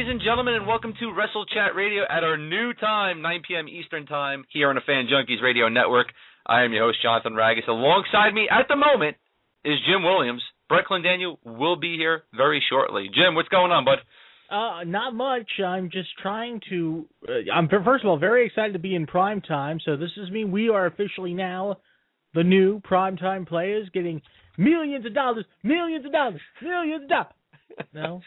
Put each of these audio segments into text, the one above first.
ladies and gentlemen, and welcome to Wrestle Chat Radio at our new time, 9 p.m. Eastern Time, here on the Fan Junkies Radio Network. I am your host, Jonathan Ragus. Alongside me at the moment is Jim Williams. Brett Clendaniel will be here very shortly. Jim, what's going on, bud? Uh, not much. I'm just trying to. Uh, I'm first of all very excited to be in prime time. So this is me. We are officially now the new prime time players, getting millions of dollars, millions of dollars, millions of dollars. No.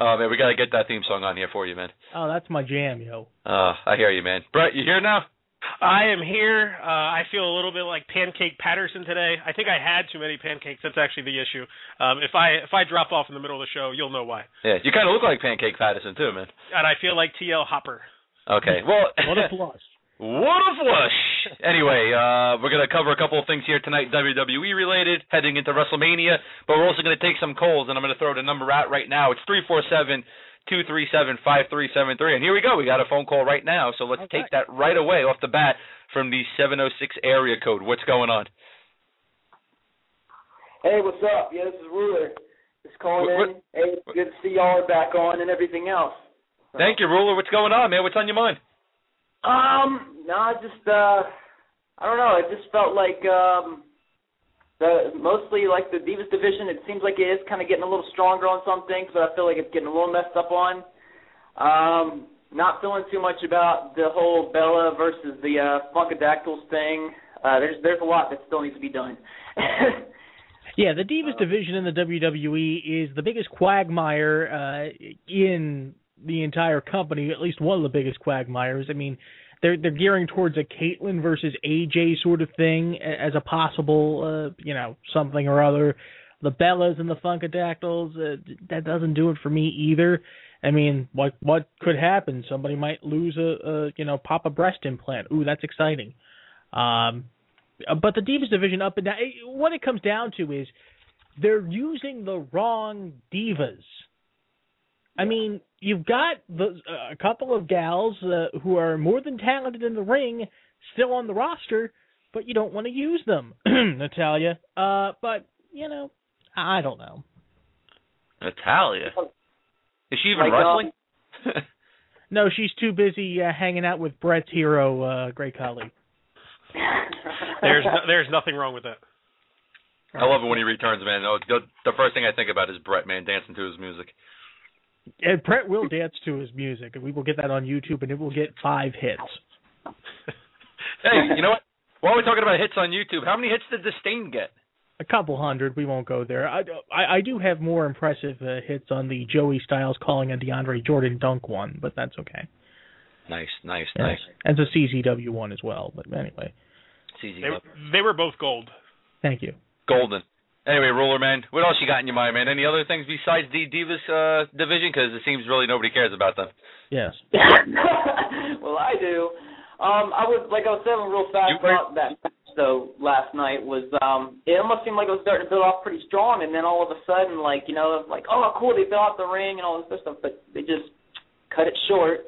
Oh man, we gotta get that theme song on here for you, man. Oh, that's my jam, yo. Uh, I hear you, man. Brett, you here now? I am here. Uh, I feel a little bit like Pancake Patterson today. I think I had too many pancakes. That's actually the issue. Um, if I if I drop off in the middle of the show, you'll know why. Yeah, you kind of look like Pancake Patterson too, man. And I feel like TL Hopper. Okay, well, what a flush. What a flush! Anyway, uh, we're going to cover a couple of things here tonight, WWE related, heading into WrestleMania, but we're also going to take some calls, and I'm going to throw the number out right now. It's three four seven two three seven five three seven three. And here we go. We got a phone call right now, so let's okay. take that right away off the bat from the 706 area code. What's going on? Hey, what's up? Yeah, this is Ruler. Just calling what, in. Hey, what, good to see y'all back on and everything else. Thank you, Ruler. What's going on, man? What's on your mind? Um, no, I just uh, I don't know. It just felt like um, the mostly like the Divas division. It seems like it is kind of getting a little stronger on some things, but I feel like it's getting a little messed up on. Um, not feeling too much about the whole Bella versus the uh, Funkadactyls thing. Uh, there's there's a lot that still needs to be done. yeah, the Divas uh, division in the WWE is the biggest quagmire uh, in the entire company. At least one of the biggest quagmires. I mean, they're they're gearing towards a Kaitlyn versus AJ sort of thing as a possible, uh, you know, something or other. The Bellas and the Funkadactyls, uh, that doesn't do it for me either. I mean, what what could happen? Somebody might lose a, a you know pop a breast implant. Ooh, that's exciting. Um, but the Divas division up and down. What it comes down to is they're using the wrong divas. I mean, you've got the, uh, a couple of gals uh, who are more than talented in the ring still on the roster, but you don't want to use them, Natalya. Uh, but you know, I don't know. Natalya, is she even like, wrestling? Um, no, she's too busy uh, hanging out with Brett's hero, uh, Great Khali. there's no, there's nothing wrong with that. I love it when he returns, man. The, the first thing I think about is Brett, man, dancing to his music. And Brett will dance to his music, and we will get that on YouTube, and it will get five hits. hey, you know what? While we're talking about hits on YouTube, how many hits did Disdain get? A couple hundred. We won't go there. I, I, I do have more impressive uh, hits on the Joey Styles calling a DeAndre Jordan dunk one, but that's okay. Nice, nice, yes. nice. And the CZW one as well, but anyway. CZW. They, they were both gold. Thank you. Golden. Anyway, Ruler Man, what else you got in your mind, man? Any other things besides the Divas uh, division? Because it seems really nobody cares about them. Yes. well, I do. Um, I was like I was saying real fast about that match though last night was um it almost seemed like it was starting to build off pretty strong and then all of a sudden like you know like oh cool they built out the ring and all this other stuff but they just cut it short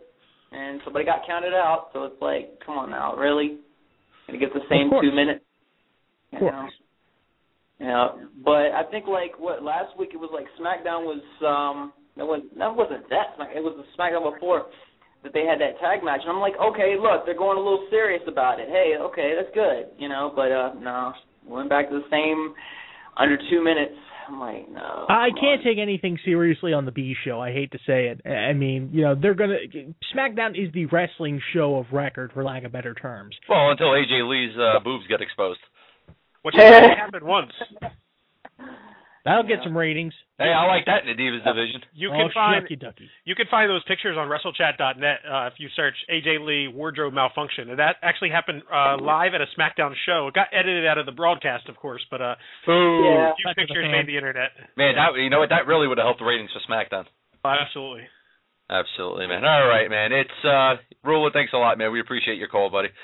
and somebody got counted out so it's like come on now really gonna get the same two minutes you know? Yeah, but I think like what last week it was like SmackDown was um that was that wasn't that Smack it was the SmackDown before that they had that tag match and I'm like okay look they're going a little serious about it. Hey okay that's good you know but uh no went back to the same under two minutes. I'm like no I can't on. take anything seriously on the B show I hate to say it. I mean you know they're gonna SmackDown is the wrestling show of record for lack of better terms. Well until AJ Lee's uh, boobs get exposed which only happened once. That'll get some ratings. Hey, I like that in the Divas division. You can oh, find ducky. you can find those pictures on WrestleChat.net uh, if you search AJ Lee wardrobe malfunction, and that actually happened uh, live at a SmackDown show. It got edited out of the broadcast, of course, but uh, Ooh. Yeah. few pictures the made the internet. Man, that you know what? That really would have helped the ratings for SmackDown. Oh, absolutely. Absolutely, man. All right, man. It's uh Ruler, thanks a lot, man. We appreciate your call, buddy.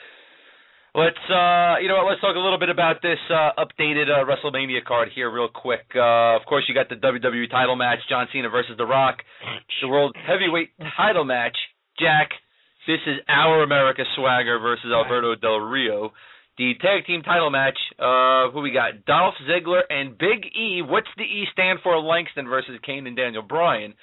Let's uh, you know what? Let's talk a little bit about this uh, updated uh, WrestleMania card here, real quick. Uh, of course, you got the WWE title match, John Cena versus The Rock, the World Heavyweight title match, Jack. This is our America Swagger versus Alberto Del Rio. The tag team title match, uh, who we got? Dolph Ziggler and Big E. What's the E stand for? Langston versus Kane and Daniel Bryan.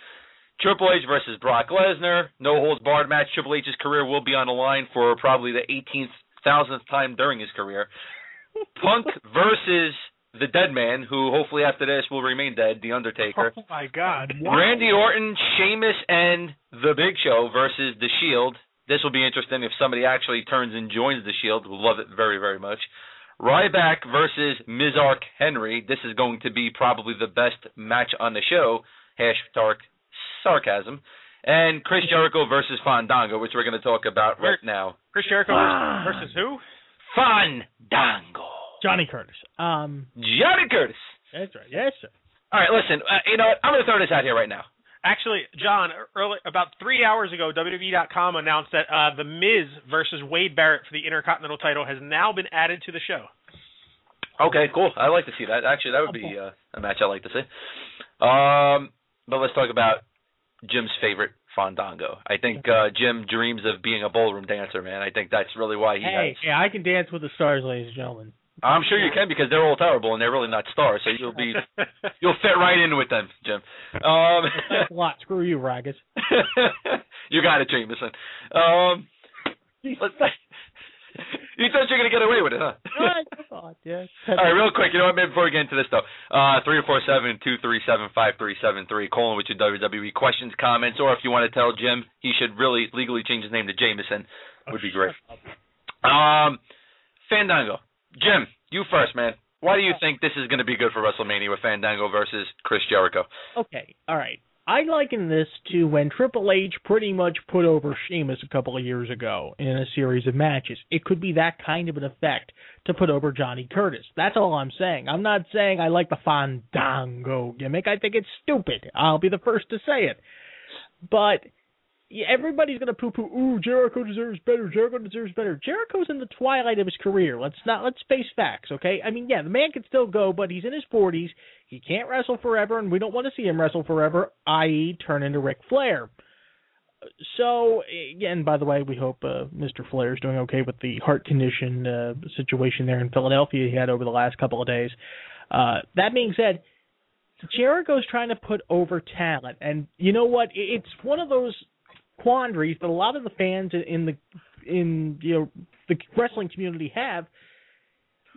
Triple H versus Brock Lesnar, no holds barred match. Triple H's career will be on the line for probably the 18th thousandth time during his career. Punk versus the Dead Man, who hopefully after this will remain dead, The Undertaker. Oh my God! Randy Orton, Sheamus, and The Big Show versus The Shield. This will be interesting if somebody actually turns and joins The Shield. We'll love it very, very much. Ryback versus Mizark Henry. This is going to be probably the best match on the show. Hashtag sarcasm. And Chris Jericho versus Fandango, which we're going to talk about right now. Chris Jericho Ah. versus who? Fandango. Johnny Curtis. Um, Johnny Curtis. that's right. Yes, sir. All right, listen. Uh, you know what? I'm going to throw this out here right now. Actually, John, early, about three hours ago, WWE.com announced that uh, The Miz versus Wade Barrett for the Intercontinental title has now been added to the show. Okay, cool. I like to see that. Actually, that would be uh, a match I like to see. Um, but let's talk about Jim's favorite Fandango. I think uh, Jim dreams of being a ballroom dancer, man. I think that's really why he Hey, has. yeah, I can dance with the stars, ladies and gentlemen. I'm sure you can because they're all terrible and they're really not stars, so you'll be you'll fit right in with them, Jim. Um, a lot. Screw you, Raggers. you got it, Jameson. Um, let's, you thought you were gonna get away with it, huh? All right, real quick. You know what? Maybe before we get into this though, uh, three four seven two three seven five three seven three. Colon with your WWE questions, comments, or if you want to tell Jim he should really legally change his name to Jameson, would be great. Um, Fandango, Jim, you first, man. Why do you think this is going to be good for WrestleMania with Fandango versus Chris Jericho? Okay, all right. I liken this to when Triple H pretty much put over Sheamus a couple of years ago in a series of matches. It could be that kind of an effect to put over Johnny Curtis. That's all I'm saying. I'm not saying I like the Fandango gimmick. I think it's stupid. I'll be the first to say it. But everybody's gonna poo-poo. Ooh, Jericho deserves better. Jericho deserves better. Jericho's in the twilight of his career. Let's not let's face facts, okay? I mean, yeah, the man can still go, but he's in his 40s. He can't wrestle forever, and we don't want to see him wrestle forever, i.e., turn into Ric Flair. So, again, by the way, we hope uh, Mr. Flair is doing okay with the heart condition uh, situation there in Philadelphia he had over the last couple of days. Uh, that being said, Jericho's trying to put over talent, and you know what? It's one of those quandaries that a lot of the fans in- the in you know the wrestling community have.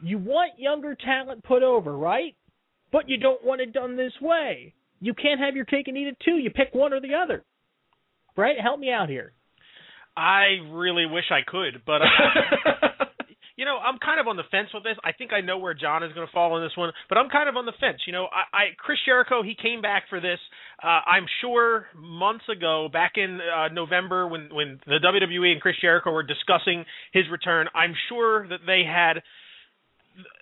You want younger talent put over, right? But you don't want it done this way. You can't have your cake and eat it too. You pick one or the other. Right? Help me out here. I really wish I could, but uh, you know, I'm kind of on the fence with this. I think I know where John is going to fall on this one, but I'm kind of on the fence. You know, I, I Chris Jericho, he came back for this. Uh, I'm sure months ago, back in uh, November, when when the WWE and Chris Jericho were discussing his return, I'm sure that they had.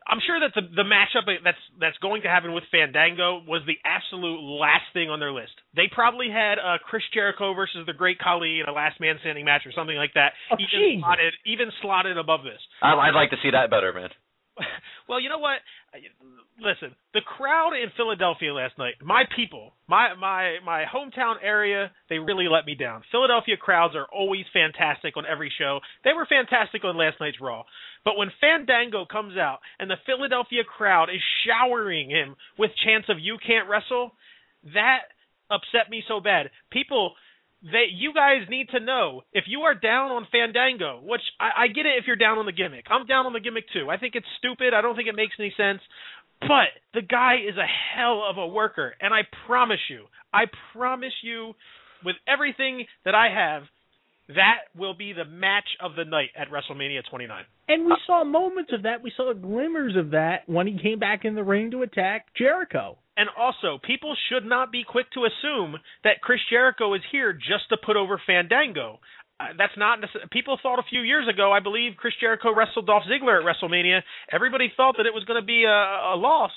I'm sure that the the matchup that's that's going to happen with Fandango was the absolute last thing on their list. They probably had uh, Chris Jericho versus the Great Khali in a last man standing match or something like that. Oh, even Jesus. slotted even slotted above this. I- I'd like to see that better, man. Well, you know what? Listen, the crowd in Philadelphia last night, my people, my my my hometown area, they really let me down. Philadelphia crowds are always fantastic on every show. They were fantastic on last night's Raw. But when Fandango comes out and the Philadelphia crowd is showering him with chants of "You can't wrestle," that upset me so bad. People they you guys need to know if you are down on Fandango, which I, I get it if you're down on the gimmick. I'm down on the gimmick too. I think it's stupid. I don't think it makes any sense. But the guy is a hell of a worker, and I promise you, I promise you, with everything that I have, that will be the match of the night at WrestleMania 29. And we saw moments of that. We saw glimmers of that when he came back in the ring to attack Jericho. And also, people should not be quick to assume that Chris Jericho is here just to put over Fandango. Uh, that's not people thought a few years ago. I believe Chris Jericho wrestled Dolph Ziggler at WrestleMania. Everybody thought that it was going to be a, a loss,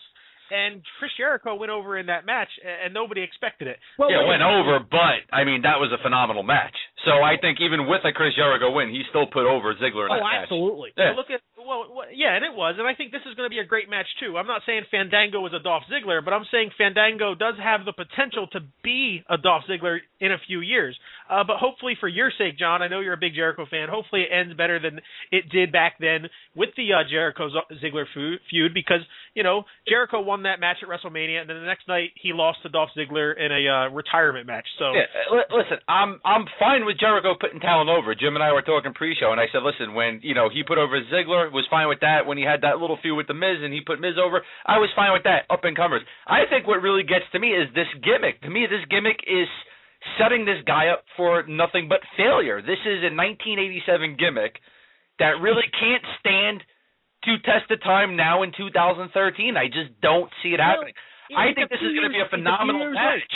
and Chris Jericho went over in that match, and nobody expected it. Well, yeah, it went over, but I mean that was a phenomenal match. So I think even with a Chris Jericho win, he still put over Ziggler in Oh, that match. absolutely. Yeah. Look at well, yeah, and it was, and I think this is going to be a great match too. I'm not saying Fandango is a Dolph Ziggler, but I'm saying Fandango does have the potential to be a Dolph Ziggler in a few years. Uh, but hopefully, for your sake, John, I know you're a big Jericho fan. Hopefully, it ends better than it did back then with the uh, Jericho Ziggler feud, because you know Jericho won that match at WrestleMania, and then the next night he lost to Dolph Ziggler in a uh, retirement match. So yeah, listen, I'm I'm fine with Jericho putting talent over. Jim and I were talking pre-show, and I said, listen, when you know he put over Ziggler, was fine with that. When he had that little feud with the Miz, and he put Miz over, I was fine with that. Up and comers. I think what really gets to me is this gimmick. To me, this gimmick is setting this guy up for nothing but failure. This is a 1987 gimmick that really can't stand to test the time now in 2013. I just don't see it happening. Well, I think this is going to be a phenomenal match.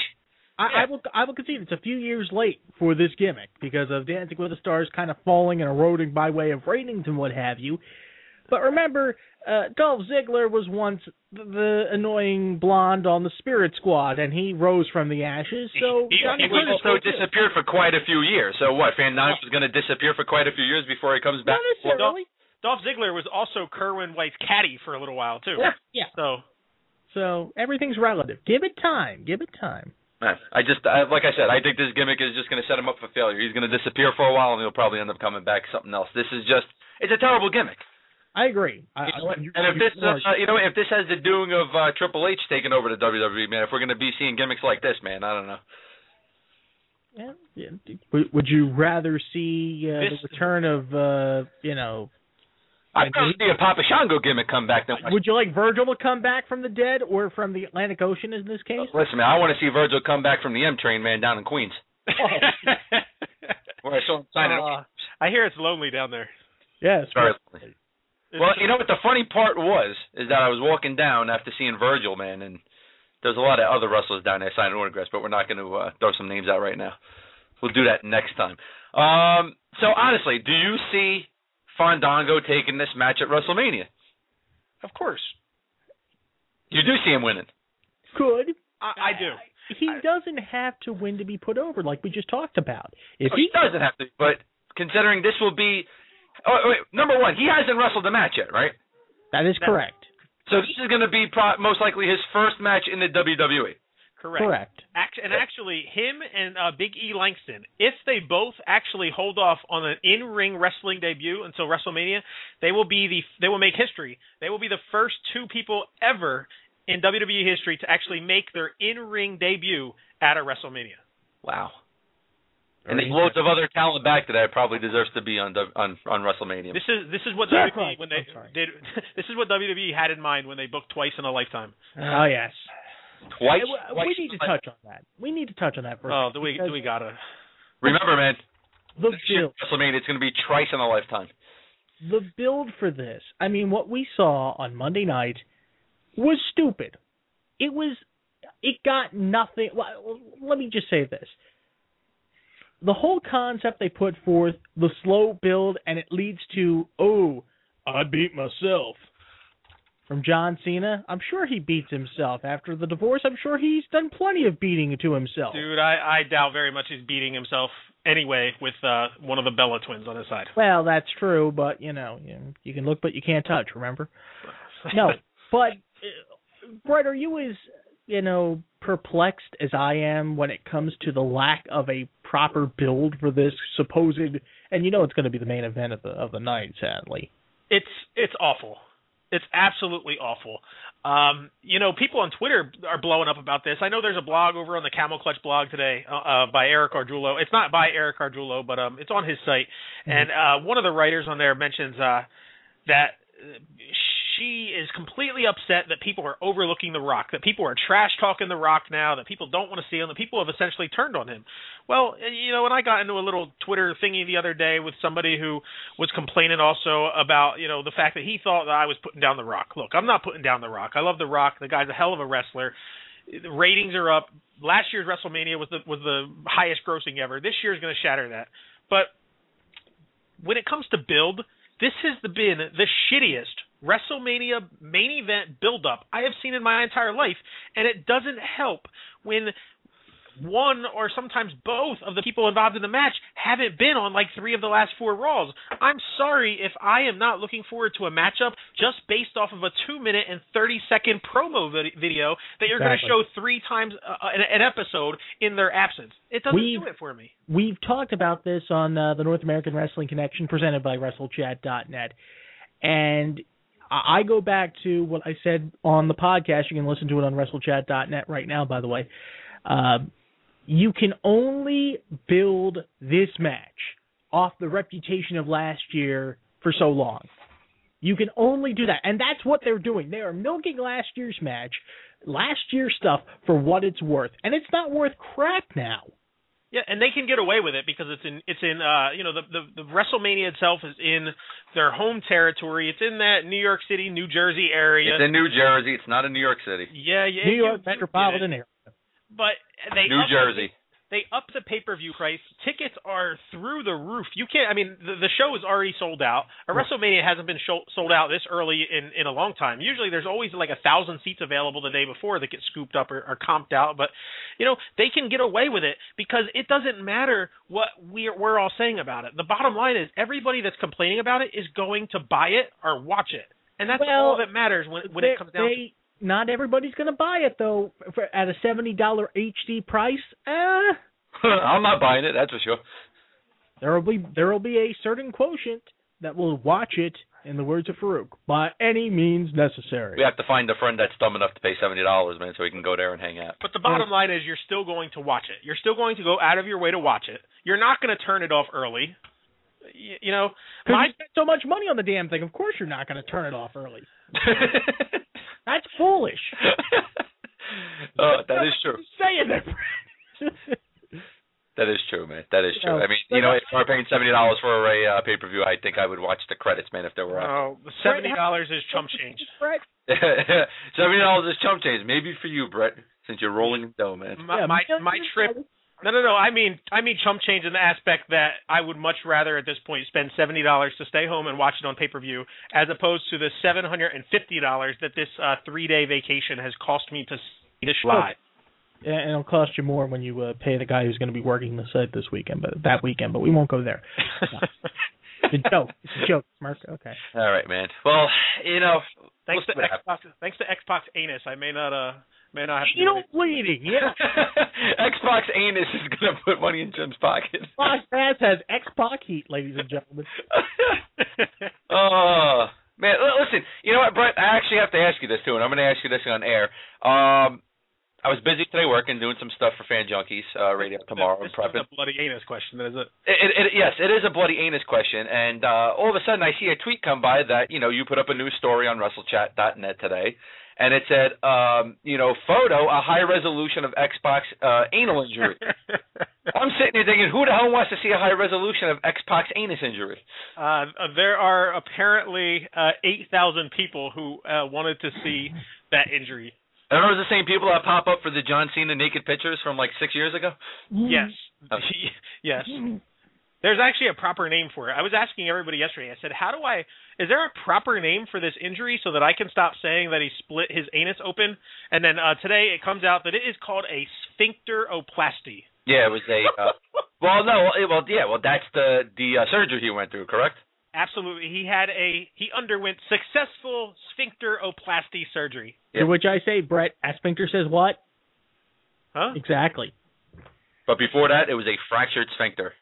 I, yeah. I will I will concede it's a few years late for this gimmick because of Dancing with the Stars kind of falling and eroding by way of ratings and what have you. But remember, uh, Dolph Ziggler was once the annoying blonde on the Spirit Squad, and he rose from the ashes. So he, he, he also disappeared for quite a few years. So what? Fandango is going to disappear for quite a few years before he comes back. Not necessarily. Dolph, Dolph Ziggler was also Kerwin White's caddy for a little while too. Yeah, yeah. So, so everything's relative. Give it time. Give it time. I just, I, like I said, I think this gimmick is just going to set him up for failure. He's going to disappear for a while, and he'll probably end up coming back something else. This is just, it's a terrible gimmick. I agree. I, I, and if this, uh, you know, if this has the doing of uh, Triple H taking over the WWE, man, if we're going to be seeing gimmicks like this, man, I don't know. Yeah, yeah. Would, would you rather see uh, this, the return of, uh, you know, I'd rather see a Papa Shango gimmick come back. Than Would you like Virgil to come back from the dead or from the Atlantic Ocean in this case? Uh, listen, man, I want to see Virgil come back from the M train, man, down in Queens. Where I saw him signing uh, I hear it's lonely down there. Yes. Very lonely. Well, you know what the funny part was is that I was walking down after seeing Virgil, man, and there's a lot of other wrestlers down there signing autographs, but we're not going to uh, throw some names out right now. We'll do that next time. Um, so honestly, do you see Fandango taking this match at WrestleMania? Of course. You do see him winning. Could. I, I do. He I, doesn't have to win to be put over, like we just talked about. If oh, he, he doesn't have to, but considering this will be, oh wait, number one, he hasn't wrestled the match yet, right? That is no. correct. So this is going to be pro- most likely his first match in the WWE. Correct. Correct. Act- and actually, him and uh, Big E Langston, if they both actually hold off on an in-ring wrestling debut until WrestleMania, they will be the they will make history. They will be the first two people ever in WWE history to actually make their in-ring debut at a WrestleMania. Wow. And there's loads of other talent back that probably deserves to be on on on WrestleMania. This is this is what WWE when they did. This is what WWE had in mind when they booked twice in a lifetime. Oh yes. Twice. we need to touch on that. We need to touch on that for. Oh, do we? Do we gotta? Remember, man. The build. WrestleMania. It's going to be twice in a lifetime. The build for this. I mean, what we saw on Monday night was stupid. It was. It got nothing. Well, let me just say this. The whole concept they put forth, the slow build, and it leads to, oh, I beat myself from John Cena. I'm sure he beats himself after the divorce. I'm sure he's done plenty of beating to himself. Dude, I, I doubt very much he's beating himself anyway with uh, one of the Bella twins on his side. Well, that's true, but you know, you, you can look but you can't touch. Remember? no, but uh, Brett, are you as you know perplexed as I am when it comes to the lack of a proper build for this supposed? And you know, it's going to be the main event of the of the night, sadly. It's it's awful. It's absolutely awful. Um, you know, people on Twitter are blowing up about this. I know there's a blog over on the Camel Clutch blog today uh, uh, by Eric Gargiulo. It's not by Eric Gargiulo, but um, it's on his site. Mm-hmm. And uh, one of the writers on there mentions uh, that she is completely upset that people are overlooking The Rock, that people are trash talking The Rock now, that people don't want to see him, that people have essentially turned on him. Well, eh, you know, when I got into a little Twitter thingy the other day with somebody who was complaining also about, you know, the fact that he thought that I was putting down The Rock. Look, I'm not putting down The Rock. I love The Rock. The guy's a hell of a wrestler. The ratings are up. Last year's WrestleMania was the was the highest grossing ever. This year's going to shatter that. But when it comes to build, this has been the shittiest WrestleMania main event build-up I have seen in my entire life, and it doesn't help when one or sometimes both of the people involved in the match haven't been on like three of the last four Raws. I'm sorry if I am not looking forward to a matchup just based off of a two minute and 30 second promo video that you're Exactly. going to show three times uh, an, an episode in their absence. It doesn't We've- do it for me. We've talked about this on uh, the North American Wrestling Connection presented by WrestleChat.net. And I go back to what I said on the podcast. You can listen to it on WrestleChat.net right now, by the way. Um, you can only build this match off the reputation of last year for so long. You can only do that. And that's what they're doing. They are milking last year's match, last year's stuff for what it's worth. And it's not worth crap now. Yeah, and they can get away with it because it's in it's in uh you know the the, the WrestleMania itself is in their home territory. It's in that New York City, New Jersey area. It's in New Jersey. It's not in New York City. yeah, yeah, New York you get it. metropolitan area. But they New up- Jersey. They up the pay per view price. Tickets are through the roof. You can't. I mean, the, the show is already sold out. A WrestleMania hasn't been show, sold out this early in in a long time. Usually, there's always like a thousand seats available the day before that get scooped up or, or comped out. But you know, they can get away with it because it doesn't matter what we're we're all saying about it. The bottom line is everybody that's complaining about it is going to buy it or watch it, and that's Well, all that matters when when they, it comes down. to they, not everybody's going to buy it though for, at a seventy dollar HD price. Uh, I'm not buying it. That's for sure. there will be there will be a certain quotient that will watch it. In the words of Farooq, by any means necessary. We have to find a friend that's dumb enough to pay seventy dollars, man, so we can go there and hang out. But the bottom line is you're still going to watch it. You're still going to go out of your way to watch it. You're not going to turn it off early. You, you know, Because my you spent so much money on the damn thing. Of course, you're not going to turn it off early. That's foolish. oh, that is true. Saying that. That is true, man. That is true. No. I mean, you know, if I'm paying seventy dollars for a uh, pay per view, I think I would watch the credits, man, if there were out. oh, seventy dollars is chump change. Right. seventy dollars is chump change. Maybe for you, Brett, since you're rolling in dough, man. My Yeah, my, millions my trip. Dollars. No, no, no. I mean, I mean chump change in the aspect that I would much rather at this point spend seventy dollars to stay home and watch it on pay per view, as opposed to the seven hundred and fifty dollars that this uh, three day vacation has cost me to see this live. And it'll cost you more when you uh, pay the guy who's going to be working the site this weekend, but that weekend. But we won't go there. It's a joke. It's a joke, Mark. Okay. All right, man. Well, you know, Thanks we'll to see what happens. Xbox, thanks to X Pac's anus, I may not uh may not have to. do Anal bleeding. Yeah. X Pac's anus is gonna put money in Jim's pocket. Xbox Pass has X Pac heat, ladies and gentlemen. oh man, listen. You know what, Brett? I actually have to ask you this too, and I'm going to ask you this on air. Um, I was busy today working, doing some stuff for Fan Junkies uh, Radio tomorrow. This and prepping. is a bloody anus question, is it? It, it, it, yes, it is a bloody anus question, and uh, all of a sudden I see a tweet come by that you know you put up a new story on WrestleChat.net today, and it said, um, you know, photo a high resolution of X Pac's uh, anal injury. I'm sitting here thinking, who the hell wants to see a high resolution of X Pac's anus injury? Uh, there are apparently uh, 8,000 people who uh, wanted to see that injury. Are those the same people that pop up for the John Cena naked pictures from like six years ago? Yes. Okay. yes. There's actually a proper name for it. I was asking everybody yesterday. I said, "How do I? Is there a proper name for this injury so that I can stop saying that he split his anus open?" And then uh, today it comes out that it is called a sphincteroplasty. Yeah, it was a. Uh, well, no, well, yeah, well, that's the the uh, surgery he went through, correct? Absolutely, he had a he underwent successful sphincteroplasty surgery. Yeah. To which I say, Brett, Asphincter says what? Huh? Exactly. But before that, it was a fractured sphincter.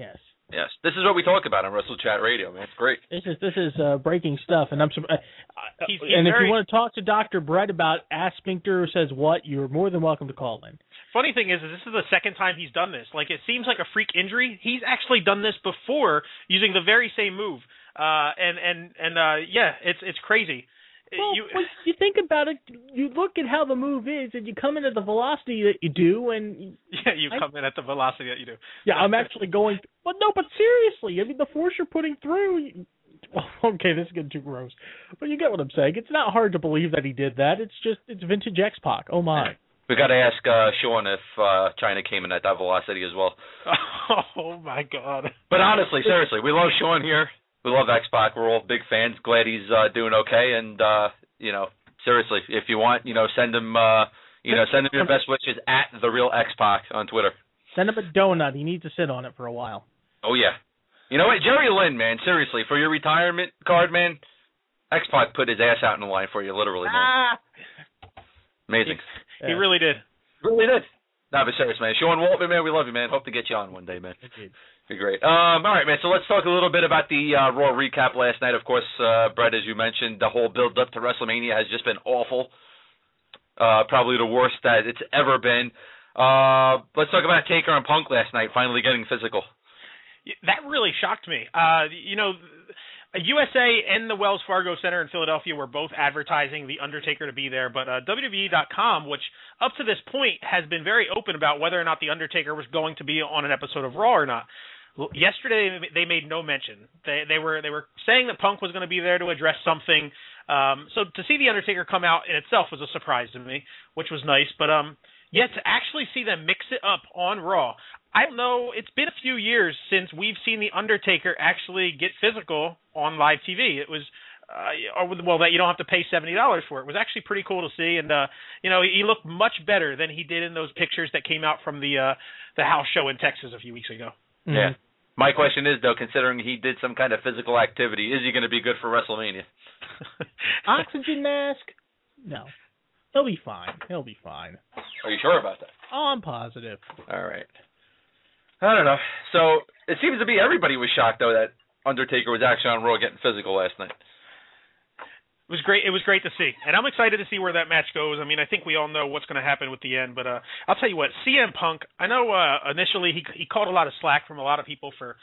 Yes. Yes, this is what we talk about on Wrestle Chat Radio, man. It's great. This is this is uh, breaking stuff, and I'm. sur- Uh, uh, He's- he's and if you want to talk to Doctor Brett about Asphincter says what, you're more than welcome to call in. Funny thing is, is this is the second time he's done this. Like it seems like a freak injury. He's actually done this before using the very same move. Uh, and and and uh, yeah, it's it's crazy. Well, you, when you think about it, you look at how the move is, and you come in at the velocity that you do, and yeah, you I- come in at the velocity that you do. yeah, I'm actually going. But no, but seriously, I mean, the force you're putting through. You, okay, this is getting too gross, but you get what I'm saying. It's not hard to believe that he did that. It's just it's vintage X Pac. Oh my. We got to ask uh, Sean if uh, Chyna came in at that velocity as well. Oh my god. But honestly, seriously, we love Sean here. We love X Pac. We're all big fans. Glad he's uh, doing okay. And uh, you know, seriously, if you want, you know, send him, uh, You know, send him your best wishes at the real X Pac on Twitter. Send him a donut. He needs to sit on it for a while. Oh yeah. You know what, Jerry Lynn, man, seriously, for your retirement card, man, X Pac put his ass out in the line for you, literally, man. Ah, Amazing. he, he really did. Really did. Nah, but serious, man. Sean Waltman, man, we love you, man. Hope to get you on one day, man. Indeed. Be great. Um, all right, man. So let's talk a little bit about the uh, Raw recap last night. Of course, uh, Brett, as you mentioned, the whole build up to WrestleMania has just been awful. Uh, probably the worst that it's ever been. Uh, let's talk about Taker and Punk last night, finally getting physical. That really shocked me. Uh, you know, USA and the Wells Fargo Center in Philadelphia were both advertising the Undertaker to be there, but uh, WWE.com, which up to this point has been very open about whether or not the Undertaker was going to be on an episode of Raw or not. Yesterday they made no mention. They they were they were saying that Punk was going to be there to address something. Um, so to see the Undertaker come out in itself was a surprise to me, which was nice. But um, yeah, to actually see them mix it up on Raw, I don't know. It's been a few years since we've seen the Undertaker actually get physical on live TV. It was, uh, well, that you don't have to pay seventy dollars for it. it. Was actually pretty cool to see, and uh, you know, he looked much better than he did in those pictures that came out from the uh, the house show in Texas a few weeks ago. Mm-hmm. Yeah. My question is though, considering he did some kind of physical activity, is he going to be good for WrestleMania? Oxygen mask? No. He'll be fine. He'll be fine. Are you sure about that? Oh, I'm positive. All right. I don't know. So it seems to be everybody was shocked though that Undertaker was actually on Raw getting physical last night. It was great. It was great to see, and I'm excited to see where that match goes. I mean, I think we all know what's going to happen with the end, but uh, I'll tell you what, CM Punk. I know uh, initially he he caught a lot of slack from a lot of people for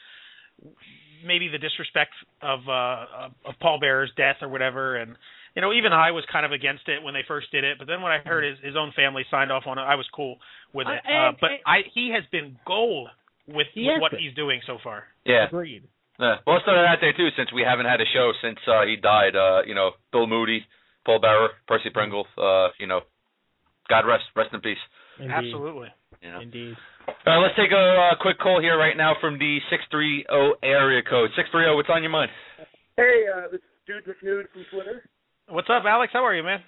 maybe the disrespect of uh, of Paul Bearer's death or whatever, and you know even I was kind of against it when they first did it, but then when I heard his his own family signed off on it, I was cool with it. Uh, uh, but I he has been gold with, He with has what been. he's doing so far. Yeah. Agreed. Yeah. Well, let's throw that out there too, since we haven't had a show since uh, he died. Uh, you know, Bill Moody, Paul Bearer, Percy Pringle. Uh, you know, God rest, rest in peace. Indeed. Absolutely. You know. Indeed. All right, let's take a uh, quick call here right now from the six three zero area code. Six three zero. What's on your mind? Hey, uh, this is Dude McNude from Twitter. What's up, Alex? How are you, man?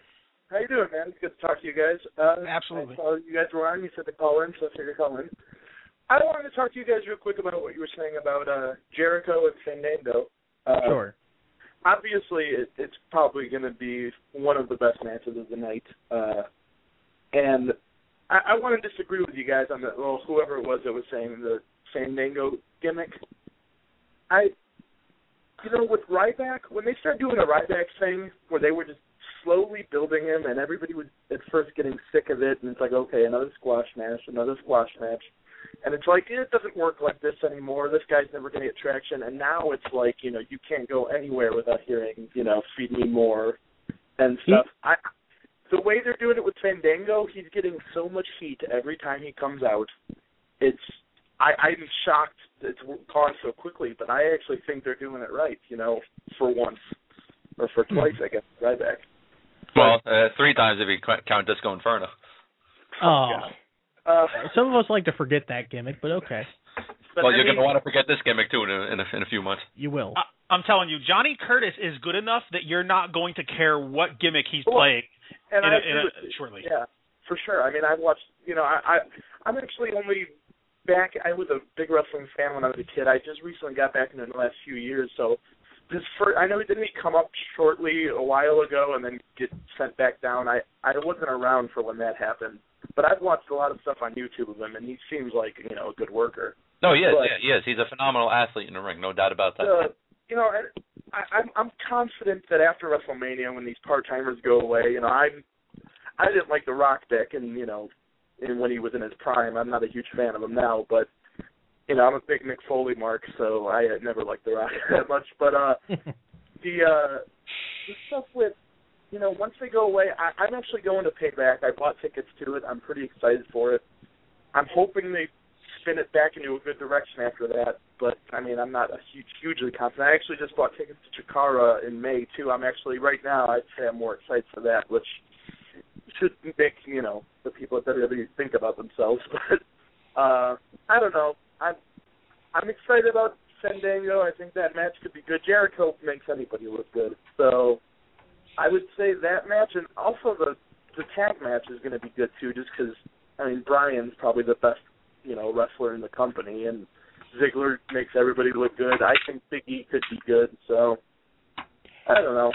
How you doing, man? It's good to talk to you guys. Uh, Absolutely. I saw you guys were on. You said to call in, so I figured call in. I wanted to talk to you guys real quick about what you were saying about uh, Jericho and Fandango. Uh, Sure. Obviously, it, it's probably going to be one of the best matches of the night. Uh, and I, I want to disagree with you guys on the well, whoever it was that was saying the Fandango gimmick. I, you know, with Ryback, when they started doing a Ryback thing where they were just slowly building him, and everybody was at first getting sick of it, and it's like, okay, another squash match, another squash match, and it's like it doesn't work like this anymore. This guy's never going to get traction, and now it's like, you know, you can't go anywhere without hearing, you know, feed me more and stuff. I, the way they're doing it with Fandango, he's getting so much heat every time he comes out. It's I, I'm shocked it's gone so quickly, but I actually think they're doing it right, you know, for once or for twice, I guess, Ryback. Well, uh, three times if you count Disco Inferno. Oh. Uh, Some of us like to forget that gimmick, but okay. but well, you're going to want to forget this gimmick too in a, in a, in a few months. You will. I, I'm telling you, Johnny Curtis is good enough that you're not going to care what gimmick he's Well, playing and in I a, in a, shortly. Yeah, for sure. I mean, I've watched. You know, I, I I'm actually only back. I was a big wrestling fan when I was a kid. I just recently got back into it in the last few years. So this first, I know he didn't he come up shortly a while ago and then get sent back down. I I wasn't around for when that happened, but I've watched a lot of stuff on YouTube of him, and he seems like you know a good worker. No, he is. But- yeah, he is. He's a phenomenal athlete in the ring, no doubt about that. Uh, you know, and I, I'm I'm confident that after WrestleMania, when these part timers go away, you know, I'm I didn't like The Rock back in you know, in when he was in his prime. I'm not a huge fan of him now, but you know, I'm a big Mick Foley mark, so I had never liked The Rock that much. But uh, the uh, the stuff with you know, once they go away, I, I'm actually going to Payback. I bought tickets to it. I'm pretty excited for it. I'm hoping they spin it back into a good direction after that. But I mean, I'm not a huge, hugely confident. I actually just bought tickets to Chikara in May too. I'm actually right now. I'd say I'm more excited for that, which should make you know the people at WWE think about themselves. But uh, I don't know. I'm I'm excited about Fandango. I think that match could be good. Jericho makes anybody look good, so I would say that match and also the the tag match is going to be good too, just because I mean Bryan's probably the best you know wrestler in the company, and Ziggler makes everybody look good. I think Big E could be good, so I don't know.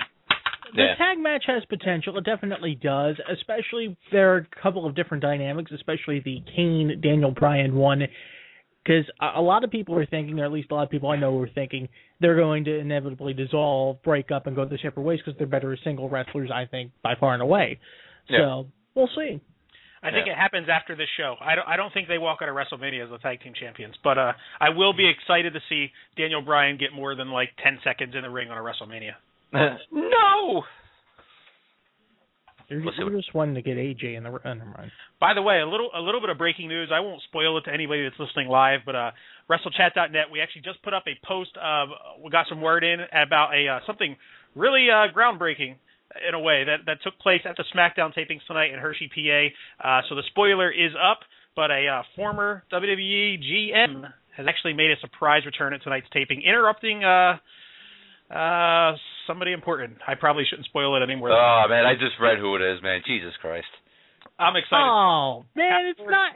The Yeah. tag match has potential. It definitely does. Especially there are a couple of different dynamics, especially the Kane Daniel Bryan one, because a, a lot of people are thinking, or at least a lot of people I know are thinking, they're going to inevitably dissolve, break up, and go their separate ways because they're better as single wrestlers, I think, by far and away. Yeah. So we'll see. I think Yeah. it happens after this show. I don't. I don't think they walk out of WrestleMania as the tag team champions, but uh, I will be excited to see Daniel Bryan get more than like ten seconds in the ring on a WrestleMania. no. They're, we'll they're just wanting to get AJ in the. Uh, never mind. By the way, a little a little bit of breaking news. I won't spoil it to anybody that's listening live, but uh, WrestleChat.net we actually just put up a post. Of, we got some word in about a uh, something really uh, groundbreaking in a way that that took place at the SmackDown tapings tonight in Hershey, PA. Uh, so the spoiler is up, but a uh, former WWE GM has actually made a surprise return at tonight's taping, interrupting uh, uh, somebody important. I probably shouldn't spoil it anymore. Oh man, I just read who it is, man. Jesus Christ. I'm excited. Oh man, it's not.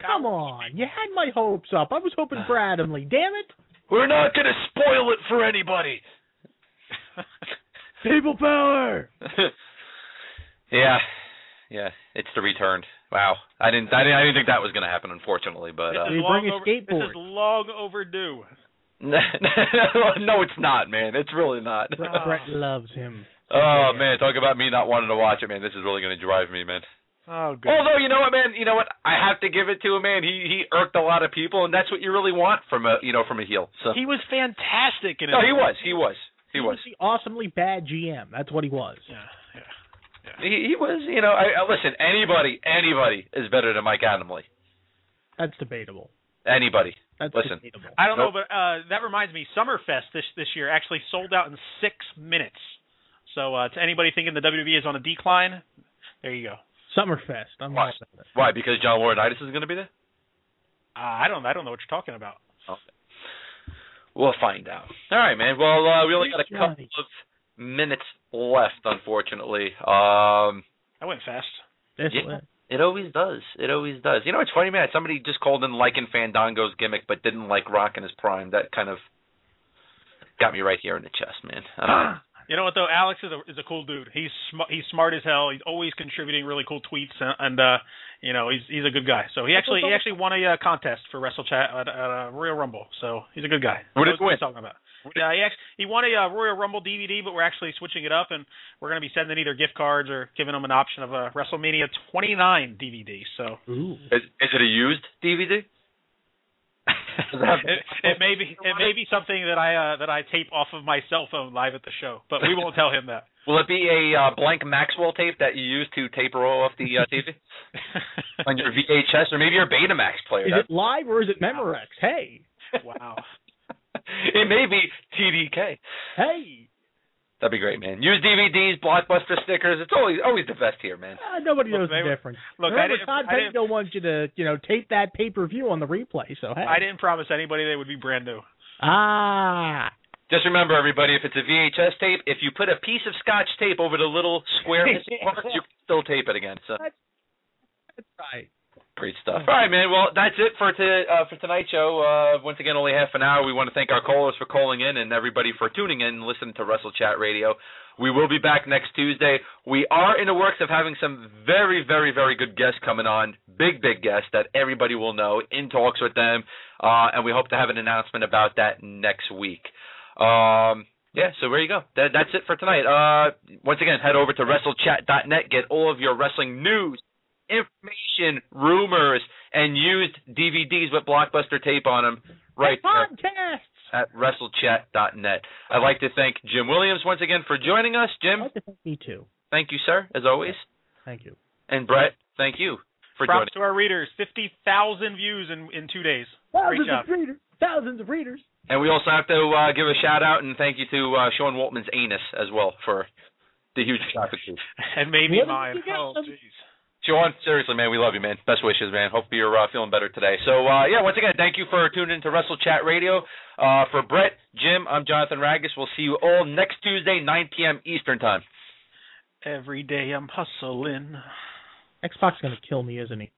Come on, you had my hopes up. I was hoping for Adamle. Damn it! We're not gonna spoil it for anybody. People power. yeah, yeah. It's the return. Wow. I didn't. I didn't. I didn't think that was gonna happen, unfortunately. But This uh, They is bring long a over- skateboard. This is long overdue. no, it's not, man. It's really not. Brett loves him. oh man, talk about me not wanting to watch it, man. This is really gonna drive me, man. Oh, good. Although you know what, man, you know what, I have to give it to him, man. He he irked a lot of people, and that's what you really want from a you know from a heel. So He was fantastic in it. no, he was, he was, he was. the awesomely bad GM. That's what he was. Yeah, yeah. He, he was, you know. I, I listen. Anybody, anybody is better than Mike Adamle. That's debatable. Anybody. That's Listen. debatable. I don't Nope. know, but uh, that reminds me, Summerfest this this year actually sold out in six minutes. So uh, to anybody thinking the WWE is on a decline, there you go. Summerfest. I'm Why? all about it. Why? Because John Laurinaitis is going to be there. Uh, I don't I don't know what you're talking about. We'll find out. All right, man. Well, uh, we only got a couple of minutes left, unfortunately. Um, I went fast. This Yeah. way. It always does. It always does. You know, it's funny, man. Somebody just called in liking Fandango's gimmick, but didn't like Rock in his prime. That kind of got me right here in the chest, man. Know. You know what though? Alex is a is a cool dude. He's sm- he's smart as hell. He's always contributing really cool tweets, and, and uh, you know he's he's a good guy. So he actually he actually won a uh, contest for Wrestle Chat at, at uh, Royal Rumble. So he's a good guy. What did he win? talking about? Yeah, he actually, he won a uh, Royal Rumble DVD, but we're actually switching it up, and we're going to be sending either gift cards or giving him an option of a WrestleMania 29 DVD. So Ooh. Is, is it a used DVD? it, it may be it may be something that I uh, that I tape off of my cell phone live at the show, but we won't tell him that. Will it be a uh, blank Maxell tape that you use to tape roll off the uh, TV on your VHS or maybe your Betamax player? Is it live or is it Memorex? Hey, wow. it may be TDK. hey. That'd be great, man. Use DVDs, blockbuster stickers. It's always always the best here, man. Ah, nobody Look, knows they the difference. Look, I Remember, didn't, Todd I, didn't, Pettengill wants you to, you know, tape that pay per view on the replay. So hey. I didn't promise anybody they would be brand new. Ah. Just remember, everybody, if it's a VHS tape, if you put a piece of Scotch tape over the little square part, you can still tape it again. So That's right. Great stuff. All right, man. Well, that's it for to, uh, for tonight's show. Uh, once again, only half an hour. We want to thank our callers for calling in and everybody for tuning in and listening to Wrestle Chat Radio. We will be back next Tuesday. We are in the works of having some very, very, very good guests coming on. Big, big guests that everybody will know. In talks with them, uh, and we hope to have an announcement about that next week. Um, yeah, so there you go. That, that's it for tonight. Uh, once again, head over to WrestleChat.net. Get all of your wrestling news, information, rumors, and used DVDs with blockbuster tape on them right there Podcasts. at WrestleChat.net. I'd like to thank Jim Williams once again for joining us. I'd Jim, like to thank me too. thank you, sir, as always. Thank you. And Brett, thank you for Props joining. to our readers. 50,000 views in, in two days. Great Thousands job. of readers. Thousands of readers. And we also have to uh, give a shout out and thank you to uh, Sean Waltman's anus as well for the huge traffic. And maybe What mine. Oh, jeez. Sean, seriously, man, we love you, man. Best wishes, man. Hope you're uh, feeling better today. So, uh, yeah, once again, thank you for tuning into Wrestle Chat Radio. Uh, for Brett, Jim, I'm Jonathan Ragus. We'll see you all next Tuesday, 9 p.m. Eastern Time. Every day I'm hustling. X Pac's gonna kill me, isn't he?